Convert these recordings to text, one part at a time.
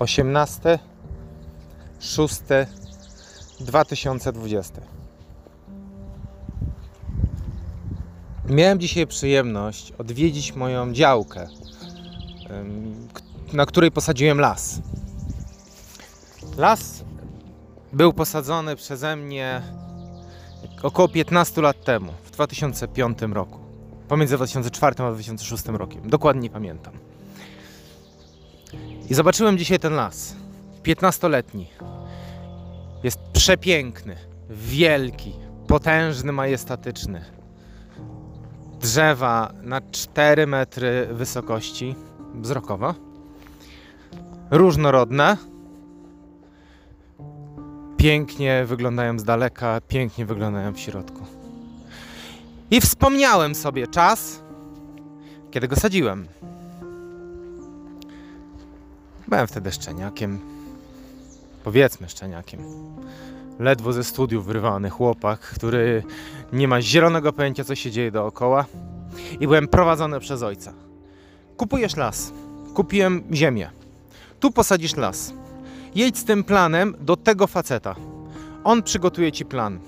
18 6 2020 Miałem dzisiaj przyjemność odwiedzić moją działkę, na której posadziłem las. Las był posadzony przeze mnie około 15 lat temu, w 2005 roku. Pomiędzy 2004 a 2006 rokiem. Dokładnie nie pamiętam. I zobaczyłem dzisiaj ten las. 15-letni. Jest przepiękny, wielki, potężny, majestatyczny. Drzewa na 4 metry wysokości wzrokowo. Różnorodne. Pięknie wyglądają z daleka, pięknie wyglądają w środku. I wspomniałem sobie czas, kiedy go sadziłem. Byłem wtedy szczeniakiem. Powiedzmy szczeniakiem. Ledwo ze studiów wyrwany chłopak, który nie ma zielonego pojęcia, co się dzieje dookoła. I byłem prowadzony przez ojca. Kupujesz las. Kupiłem ziemię. Tu posadzisz las. Jedź z tym planem do tego faceta. On przygotuje ci plan.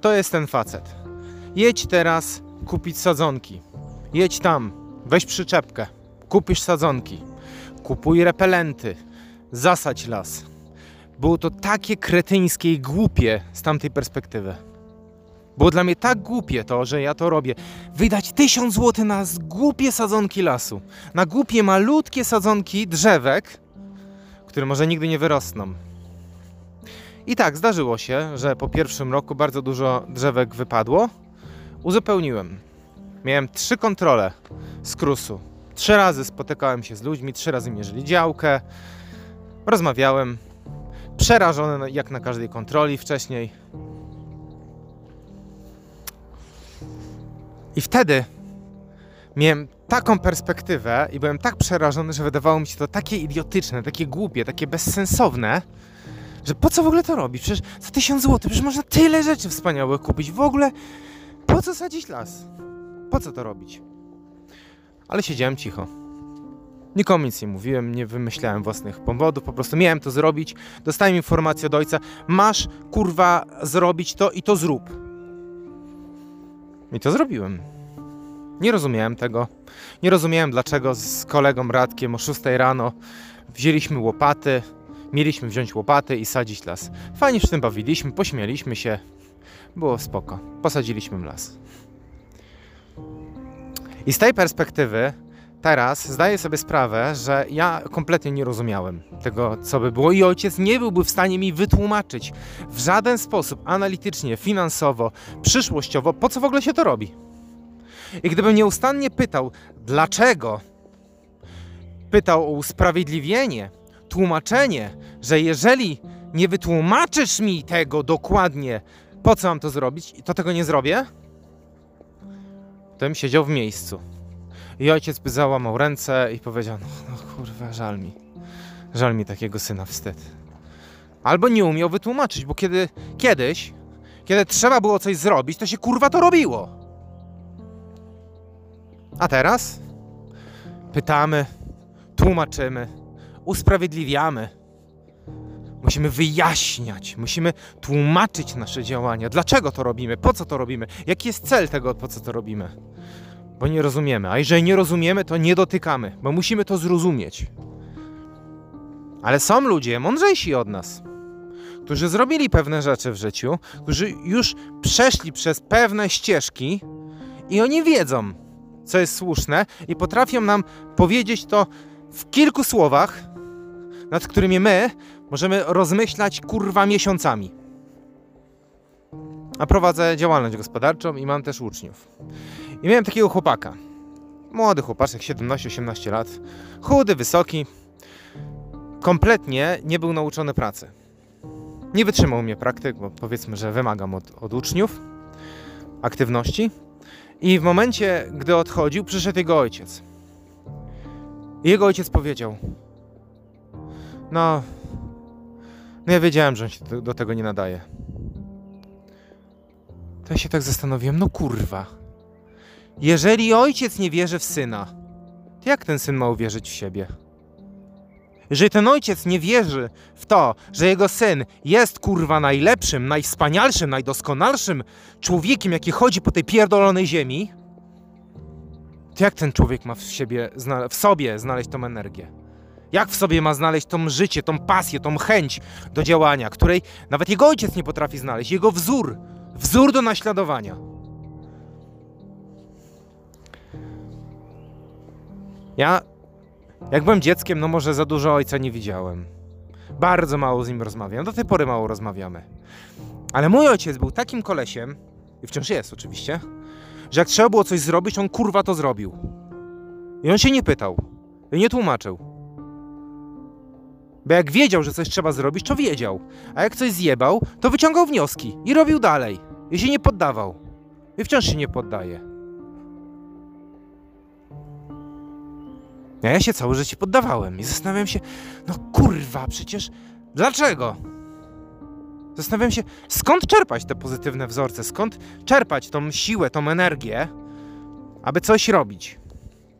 To jest ten facet. Jedź teraz kupić sadzonki. Jedź tam, weź przyczepkę, kupisz sadzonki kupuj repelenty, zasadź las. Było to takie kretyńskie i głupie z tamtej perspektywy. Było dla mnie tak głupie to, że ja to robię. Wydać tysiąc złotych na głupie sadzonki lasu, na głupie, malutkie sadzonki drzewek, które może nigdy nie wyrosną. I tak, zdarzyło się, że po pierwszym roku bardzo dużo drzewek wypadło. Uzupełniłem. Miałem trzy kontrole z krusu. Trzy razy spotykałem się z ludźmi, trzy razy mierzyli działkę, rozmawiałem, przerażony jak na każdej kontroli wcześniej. I wtedy miałem taką perspektywę i byłem tak przerażony, że wydawało mi się to takie idiotyczne, takie głupie, takie bezsensowne, że po co w ogóle to robić? Przecież za tysiąc złotych, przecież można tyle rzeczy wspaniałych kupić. W ogóle po co sadzić las? Po co to robić? Ale siedziałem cicho. Nikomu nic nie mówiłem, nie wymyślałem własnych powodów, po prostu miałem to zrobić. Dostałem informację od ojca: masz kurwa zrobić to i to zrób. I to zrobiłem. Nie rozumiałem tego. Nie rozumiałem, dlaczego z kolegą Radkiem o 6 rano wzięliśmy łopaty, mieliśmy wziąć łopaty i sadzić las. Fajnie przy tym bawiliśmy, pośmialiśmy się. Było spoko. Posadziliśmy las. I z tej perspektywy teraz zdaję sobie sprawę, że ja kompletnie nie rozumiałem tego, co by było, i ojciec nie byłby w stanie mi wytłumaczyć w żaden sposób analitycznie, finansowo, przyszłościowo, po co w ogóle się to robi. I gdybym nieustannie pytał, dlaczego, pytał o usprawiedliwienie, tłumaczenie, że jeżeli nie wytłumaczysz mi tego dokładnie, po co mam to zrobić, to tego nie zrobię, tym siedział w miejscu. I ojciec by załamał ręce i powiedział: No, no kurwa, żal mi. Żal mi takiego syna, wstyd. Albo nie umiał wytłumaczyć, bo kiedy kiedyś, kiedy trzeba było coś zrobić, to się kurwa to robiło. A teraz pytamy, tłumaczymy, usprawiedliwiamy Musimy wyjaśniać, musimy tłumaczyć nasze działania. Dlaczego to robimy? Po co to robimy? Jaki jest cel tego, po co to robimy? Bo nie rozumiemy. A jeżeli nie rozumiemy, to nie dotykamy, bo musimy to zrozumieć. Ale są ludzie mądrzejsi od nas, którzy zrobili pewne rzeczy w życiu, którzy już przeszli przez pewne ścieżki i oni wiedzą, co jest słuszne i potrafią nam powiedzieć to w kilku słowach, nad którymi my możemy rozmyślać kurwa miesiącami. A prowadzę działalność gospodarczą i mam też uczniów. I miałem takiego chłopaka. Młody chłopaczek, 17-18 lat. Chudy, wysoki. Kompletnie nie był nauczony pracy. Nie wytrzymał mnie praktyk, bo powiedzmy, że wymagam od, od uczniów aktywności. I w momencie, gdy odchodził, przyszedł jego ojciec. I jego ojciec powiedział: No, no ja wiedziałem, że on się do tego nie nadaje. To ja się tak zastanowiłem, no kurwa. Jeżeli ojciec nie wierzy w syna, to jak ten syn ma uwierzyć w siebie? Jeżeli ten ojciec nie wierzy w to, że jego syn jest kurwa najlepszym, najwspanialszym, najdoskonalszym człowiekiem, jaki chodzi po tej pierdolonej ziemi, to jak ten człowiek ma w, siebie, w sobie znaleźć tą energię? Jak w sobie ma znaleźć tą życie, tą pasję, tą chęć do działania, której nawet jego ojciec nie potrafi znaleźć, jego wzór, wzór do naśladowania? Ja, jak byłem dzieckiem, no może za dużo ojca nie widziałem. Bardzo mało z nim rozmawiam. Do tej pory mało rozmawiamy. Ale mój ojciec był takim kolesiem, i wciąż jest oczywiście, że jak trzeba było coś zrobić, on kurwa to zrobił. I on się nie pytał. I nie tłumaczył. Bo jak wiedział, że coś trzeba zrobić, to wiedział. A jak coś zjebał, to wyciągał wnioski i robił dalej. I się nie poddawał. I wciąż się nie poddaje. A ja się całe życie poddawałem i zastanawiam się, no kurwa, przecież dlaczego? Zastanawiam się, skąd czerpać te pozytywne wzorce, skąd czerpać tą siłę, tą energię, aby coś robić,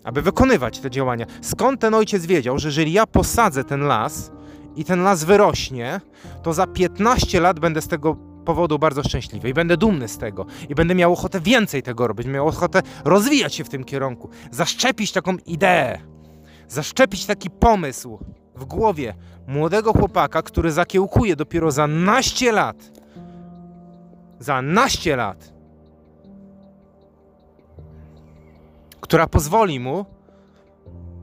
aby wykonywać te działania. Skąd ten ojciec wiedział, że jeżeli ja posadzę ten las i ten las wyrośnie, to za 15 lat będę z tego powodu bardzo szczęśliwy i będę dumny z tego i będę miał ochotę więcej tego robić, miał ochotę rozwijać się w tym kierunku, zaszczepić taką ideę, zaszczepić taki pomysł w głowie młodego chłopaka, który zakiełkuje dopiero za naście lat. Za naście lat. Która pozwoli mu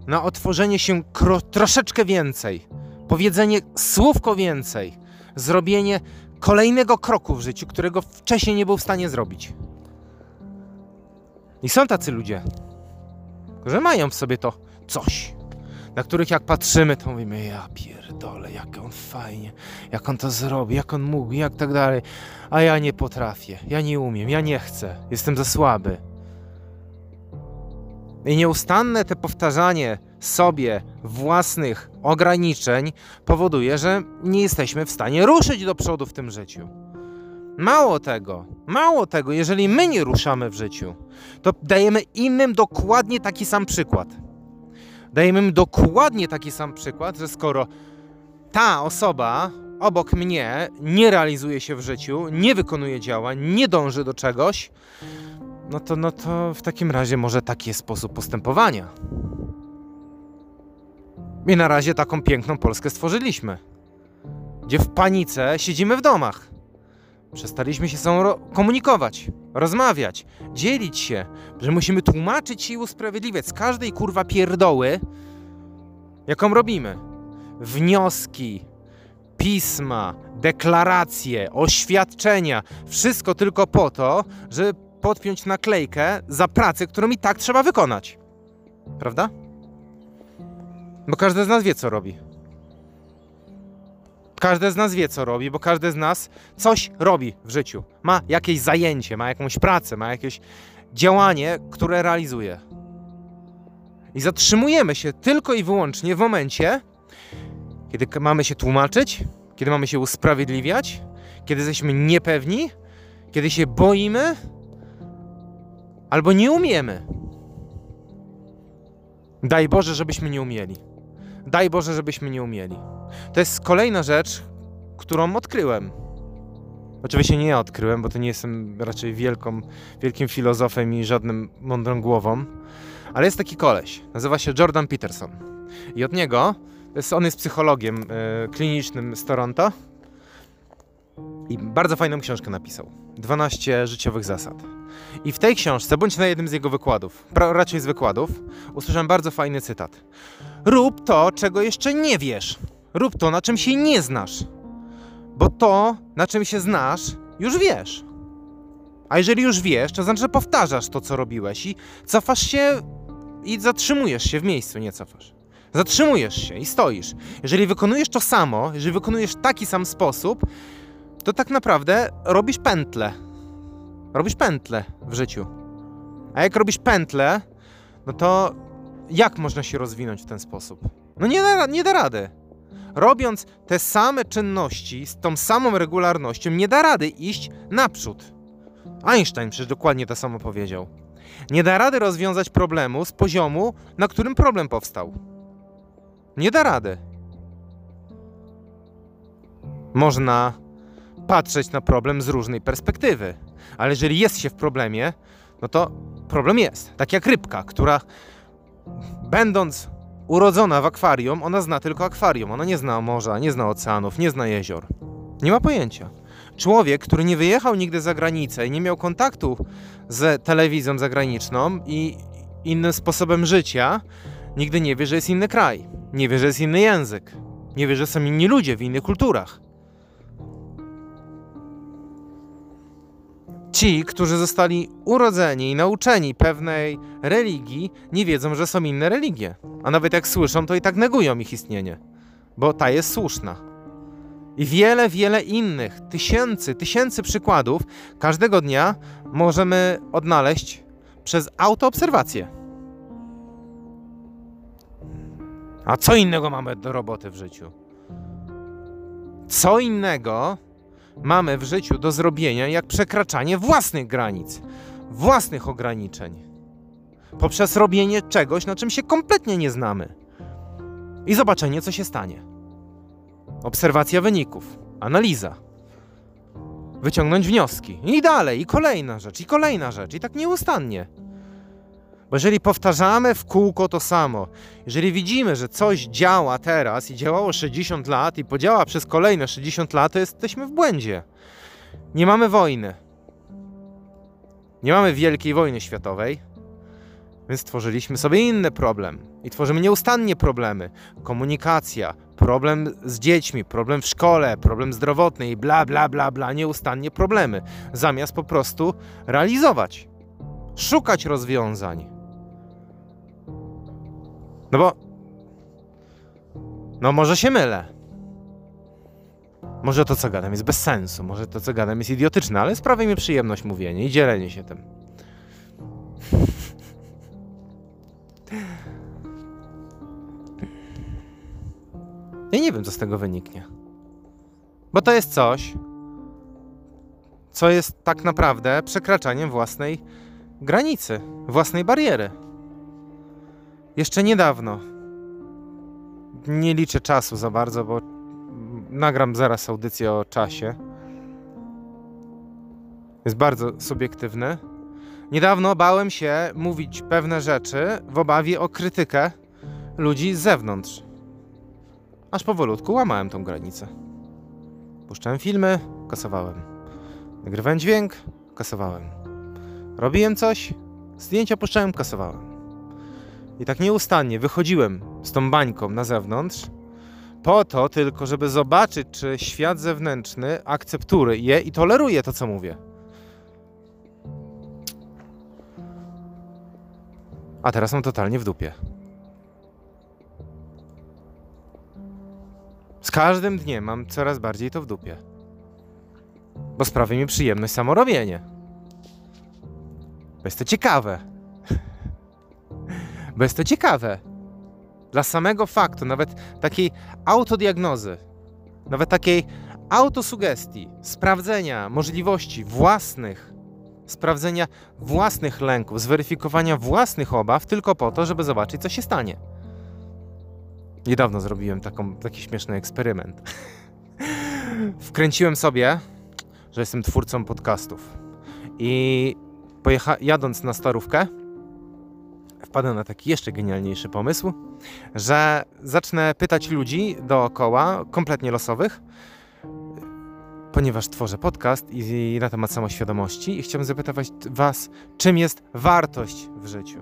na otworzenie się troszeczkę więcej, powiedzenie słówko więcej, zrobienie kolejnego kroku w życiu, którego wcześniej nie był w stanie zrobić. I są tacy ludzie, że mają w sobie to coś na których jak patrzymy, to mówimy, ja pierdolę, jak on fajnie, jak on to zrobi, jak on mógł, jak tak dalej. A ja nie potrafię, ja nie umiem, ja nie chcę, jestem za słaby. I nieustanne te powtarzanie sobie własnych ograniczeń powoduje, że nie jesteśmy w stanie ruszyć do przodu w tym życiu. Mało tego, mało tego, jeżeli my nie ruszamy w życiu, to dajemy innym dokładnie taki sam przykład. Dajemy im dokładnie taki sam przykład, że skoro ta osoba obok mnie nie realizuje się w życiu, nie wykonuje działań, nie dąży do czegoś, no to, no to w takim razie może taki jest sposób postępowania. I na razie taką piękną Polskę stworzyliśmy, gdzie w panice siedzimy w domach. Przestaliśmy się sobą komunikować, rozmawiać, dzielić się, że musimy tłumaczyć się i usprawiedliwiać z każdej kurwa pierdoły, jaką robimy. Wnioski, pisma, deklaracje, oświadczenia, wszystko tylko po to, żeby podpiąć naklejkę za pracę, którą i tak trzeba wykonać. Prawda? Bo każdy z nas wie, co robi. Każdy z nas wie, co robi, bo każdy z nas coś robi w życiu. Ma jakieś zajęcie, ma jakąś pracę, ma jakieś działanie, które realizuje. I zatrzymujemy się tylko i wyłącznie w momencie, kiedy mamy się tłumaczyć, kiedy mamy się usprawiedliwiać, kiedy jesteśmy niepewni, kiedy się boimy albo nie umiemy. Daj Boże, żebyśmy nie umieli. Daj Boże, żebyśmy nie umieli. To jest kolejna rzecz, którą odkryłem. Oczywiście nie ja odkryłem, bo to nie jestem raczej wielką, wielkim filozofem i żadnym mądrą głową, ale jest taki koleś, nazywa się Jordan Peterson. I od niego, on jest psychologiem y, klinicznym z Toronto i bardzo fajną książkę napisał. 12 życiowych zasad. I w tej książce, bądź na jednym z jego wykładów, raczej z wykładów, usłyszałem bardzo fajny cytat. Rób to, czego jeszcze nie wiesz. Rób to, na czym się nie znasz. Bo to, na czym się znasz, już wiesz. A jeżeli już wiesz, to znaczy, że powtarzasz to, co robiłeś i cofasz się i zatrzymujesz się w miejscu, nie cofasz. Zatrzymujesz się i stoisz. Jeżeli wykonujesz to samo, jeżeli wykonujesz taki sam sposób, to tak naprawdę robisz pętlę. Robisz pętlę w życiu. A jak robisz pętlę, no to jak można się rozwinąć w ten sposób? No nie da, nie da rady. Robiąc te same czynności z tą samą regularnością, nie da rady iść naprzód. Einstein przecież dokładnie to samo powiedział. Nie da rady rozwiązać problemu z poziomu, na którym problem powstał. Nie da rady. można patrzeć na problem z różnej perspektywy. Ale jeżeli jest się w problemie, no to problem jest. Tak jak rybka, która będąc urodzona w akwarium, ona zna tylko akwarium. Ona nie zna morza, nie zna oceanów, nie zna jezior. Nie ma pojęcia. Człowiek, który nie wyjechał nigdy za granicę i nie miał kontaktu z telewizją zagraniczną i innym sposobem życia, nigdy nie wie, że jest inny kraj. Nie wie, że jest inny język. Nie wie, że są inni ludzie w innych kulturach. Ci, którzy zostali urodzeni i nauczeni pewnej religii, nie wiedzą, że są inne religie. A nawet jak słyszą, to i tak negują ich istnienie, bo ta jest słuszna. I wiele, wiele innych, tysięcy, tysięcy przykładów każdego dnia możemy odnaleźć przez autoobserwację. A co innego mamy do roboty w życiu? Co innego mamy w życiu do zrobienia, jak przekraczanie własnych granic, własnych ograniczeń, poprzez robienie czegoś, na czym się kompletnie nie znamy i zobaczenie, co się stanie. Obserwacja wyników, analiza, wyciągnąć wnioski i dalej, i kolejna rzecz, i kolejna rzecz, i tak nieustannie. Bo jeżeli powtarzamy w kółko to samo, jeżeli widzimy, że coś działa teraz i działało 60 lat i podziała przez kolejne 60 lat, to jesteśmy w błędzie. Nie mamy wojny. Nie mamy wielkiej wojny światowej, więc stworzyliśmy sobie inny problem i tworzymy nieustannie problemy. Komunikacja, problem z dziećmi, problem w szkole, problem zdrowotny i bla, bla, bla, bla, nieustannie problemy, zamiast po prostu realizować, szukać rozwiązań. No bo. No, może się mylę. Może to, co gadam, jest bez sensu. Może to, co gadam, jest idiotyczne, ale sprawia mi przyjemność mówienie i dzielenie się tym. Ja nie wiem, co z tego wyniknie. Bo to jest coś, co jest tak naprawdę przekraczaniem własnej granicy, własnej bariery. Jeszcze niedawno. Nie liczę czasu za bardzo, bo nagram zaraz audycję o czasie. Jest bardzo subiektywny. Niedawno bałem się mówić pewne rzeczy w obawie o krytykę ludzi z zewnątrz. Aż powolutku łamałem tą granicę. Puszczałem filmy, kasowałem. Nagrywałem dźwięk, kasowałem. Robiłem coś, zdjęcia puszczałem, kasowałem. I tak nieustannie wychodziłem z tą bańką na zewnątrz, po to tylko, żeby zobaczyć, czy świat zewnętrzny akceptuje je i toleruje to, co mówię. A teraz mam totalnie w dupie. Z każdym dniem mam coraz bardziej to w dupie. Bo sprawia mi przyjemność samorobienie. Bo jest to ciekawe. Bo jest to ciekawe. Dla samego faktu, nawet takiej autodiagnozy, nawet takiej autosugestii, sprawdzenia możliwości własnych, sprawdzenia własnych lęków, zweryfikowania własnych obaw, tylko po to, żeby zobaczyć, co się stanie. Niedawno zrobiłem taką, taki śmieszny eksperyment. Wkręciłem sobie, że jestem twórcą podcastów. I pojecha- jadąc na starówkę, wpadłem na taki jeszcze genialniejszy pomysł, że zacznę pytać ludzi dookoła, kompletnie losowych, ponieważ tworzę podcast i, na temat samoświadomości i chciałbym zapytać Was, czym jest wartość w życiu.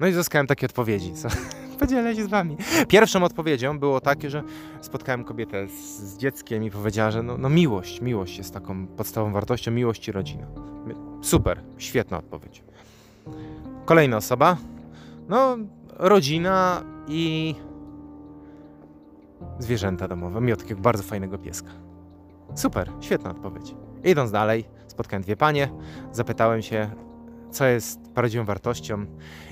No i zyskałem takie odpowiedzi, co podzielę się z Wami. Pierwszą odpowiedzią było takie, że spotkałem kobietę z, z dzieckiem i powiedziała, że no, no miłość, miłość jest taką podstawową wartością, miłość i rodzina. Super, świetna odpowiedź. Kolejna osoba. No, rodzina i zwierzęta domowe. Miał takiego bardzo fajnego pieska. Super, świetna odpowiedź. Idąc dalej, spotkałem dwie panie, zapytałem się, co jest prawdziwą wartością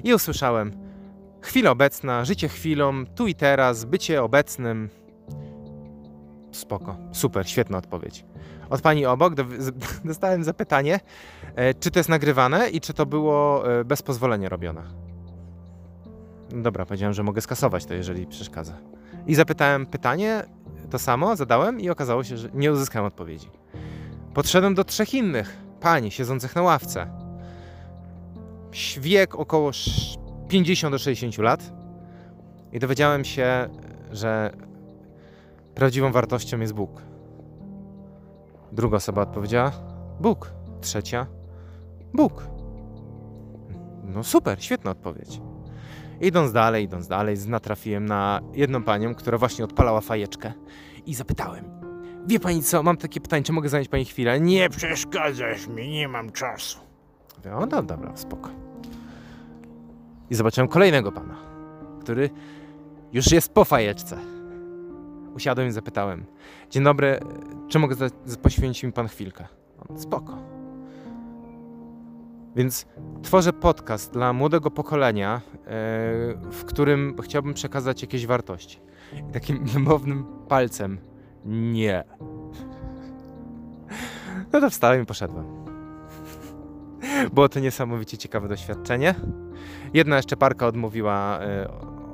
i usłyszałem chwila obecna, życie chwilą, tu i teraz, bycie obecnym. Spoko, super, świetna odpowiedź. Od pani obok dostałem zapytanie, e, czy to jest nagrywane i czy to było e, bez pozwolenia robione. Dobra, powiedziałem, że mogę skasować to, jeżeli przeszkadza. I zapytałem pytanie, to samo zadałem i okazało się, że nie uzyskałem odpowiedzi. Podszedłem do trzech innych pań siedzących na ławce. Wiek około 50 do 60 lat. I dowiedziałem się, że prawdziwą wartością jest Bóg. Druga osoba odpowiedziała: Bóg. Trzecia: Bóg. No super, świetna odpowiedź. Idąc dalej, idąc dalej, natrafiłem na jedną panią, która właśnie odpalała fajeczkę i zapytałem: Wie pani co, mam takie pytanie, czy mogę zająć pani chwilę? Nie przeszkadzasz mi, nie mam czasu. Mówię, o, no dobra, spoko. I zobaczyłem kolejnego pana, który już jest po fajeczce. Usiadłem i zapytałem: Dzień dobry, czy mogę poświęcić mi pan chwilkę? Spoko. Więc tworzę podcast dla młodego pokolenia, e, w którym chciałbym przekazać jakieś wartości. I takim wymownym palcem nie. No to wstałem i poszedłem. Było to niesamowicie ciekawe doświadczenie. Jedna jeszcze parka odmówiła e,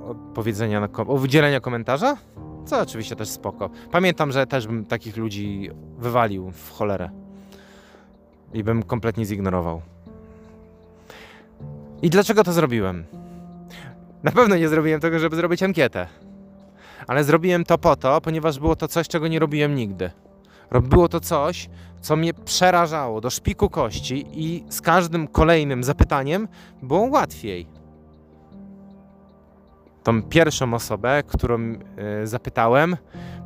odpowiedzenia na kom- udzielenia komentarza, co oczywiście też spoko. Pamiętam, że też bym takich ludzi wywalił w cholerę. I bym kompletnie zignorował. I dlaczego to zrobiłem? Na pewno nie zrobiłem tego, żeby zrobić ankietę. Ale zrobiłem to po to, ponieważ było to coś, czego nie robiłem nigdy. Było to coś, co mnie przerażało do szpiku kości i z każdym kolejnym zapytaniem było łatwiej. Tą pierwszą osobę, którą e, zapytałem,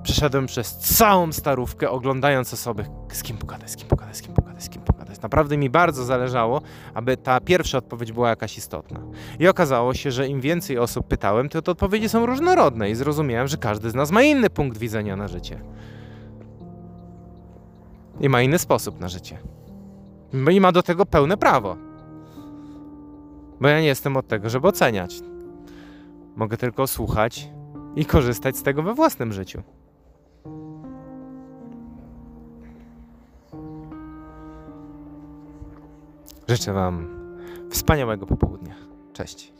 przeszedłem przez całą starówkę, oglądając osoby, z kim pogadać, z kim pogadać, z kim pogadać, z kim pogadać. Naprawdę mi bardzo zależało, aby ta pierwsza odpowiedź była jakaś istotna. I okazało się, że im więcej osób pytałem, to te odpowiedzi są różnorodne i zrozumiałem, że każdy z nas ma inny punkt widzenia na życie. I ma inny sposób na życie. I ma do tego pełne prawo. Bo ja nie jestem od tego, żeby oceniać. Mogę tylko słuchać i korzystać z tego we własnym życiu. Życzę Wam wspaniałego popołudnia. Cześć.